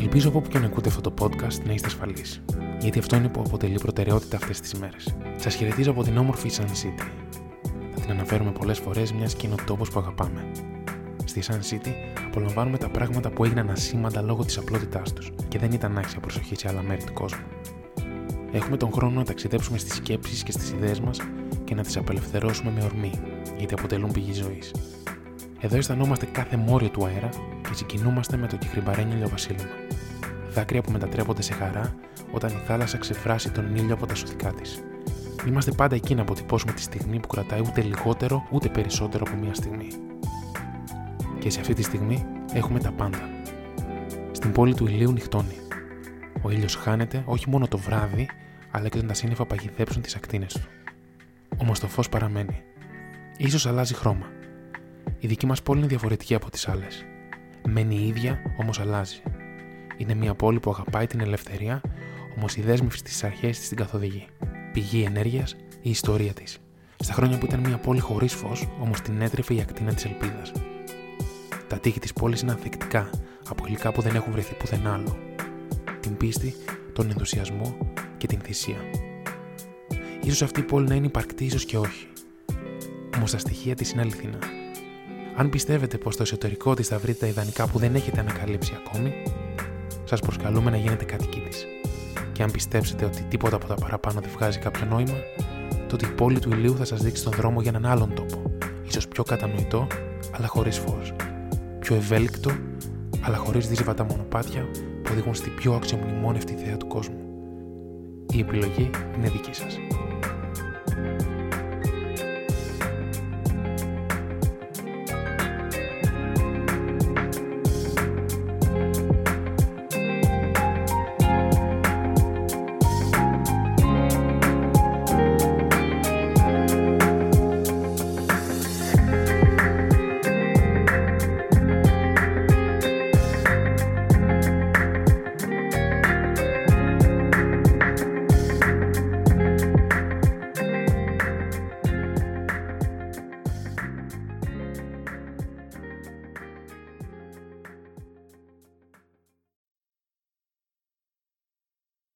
Ελπίζω από όπου και να ακούτε αυτό το podcast να είστε ασφαλείς, γιατί αυτό είναι που αποτελεί προτεραιότητα αυτές τις ημέρες. Σας χαιρετίζω από την όμορφη Sun City. Θα την αναφέρουμε πολλές φορές, μιας και είναι ο τόπος που αγαπάμε. Στη Sun City απολαμβάνουμε τα πράγματα που έγιναν ασήμαντα λόγω της απλότητάς τους και δεν ήταν άξια προσοχή σε άλλα μέρη του κόσμου. Έχουμε τον χρόνο να ταξιδέψουμε στις σκέψεις και στις ιδέες μας και να τις απελευθερώσουμε με ορμή, γιατί αποτελούν πηγή ζωής. Εδώ αισθανόμαστε κάθε μόριο του αέρα και συγκινούμαστε με το κυχρυμπαρένιο ηλιοβασίλεμα. Δάκρυα που μετατρέπονται σε χαρά όταν η θάλασσα ξεφράσει τον ήλιο από τα σωθικά της. Είμαστε πάντα εκεί να αποτυπώσουμε τη στιγμή που κρατάει ούτε λιγότερο ούτε περισσότερο από μία στιγμή. Και σε αυτή τη στιγμή έχουμε τα πάντα. Στην πόλη του ηλίου νυχτώνει. Ο ήλιος χάνεται όχι μόνο το βράδυ, αλλά και όταν τα σύννεφα παγιδέψουν τις ακτίνες του. Όμω το φω παραμένει. σω αλλάζει χρώμα. Η δική μας πόλη είναι διαφορετική από τις άλλες. Μένει η ίδια, όμως αλλάζει. Είναι μια πόλη που αγαπάει την ελευθερία, όμως η δέσμευση τη αρχές της την καθοδηγεί. Πηγή ενέργειας, η ιστορία της. Στα χρόνια που ήταν μια πόλη χωρίς φως, όμως την έτρεφε η ακτίνα της ελπίδας. Τα τείχη της πόλης είναι ανθεκτικά, από υλικά που δεν έχουν βρεθεί πουθενά άλλο. Την πίστη, τον ενθουσιασμό και την θυσία. σω αυτή η πόλη να είναι υπαρκτή, ίσως και όχι. Όμως τα στοιχεία της είναι αληθινά. Αν πιστεύετε πως στο εσωτερικό της θα βρείτε τα ιδανικά που δεν έχετε ανακαλύψει ακόμη, σας προσκαλούμε να γίνετε κάτοικοι τη. Και αν πιστέψετε ότι τίποτα από τα παραπάνω δεν βγάζει κάποιο νόημα, τότε η πόλη του ηλίου θα σας δείξει τον δρόμο για έναν άλλον τόπο, ίσως πιο κατανοητό, αλλά χωρίς φως. Πιο ευέλικτο, αλλά χωρίς δύσβατα μονοπάτια που οδηγούν στην πιο αξιομνημόνευτη θέα του κόσμου. Η επιλογή είναι δική σας.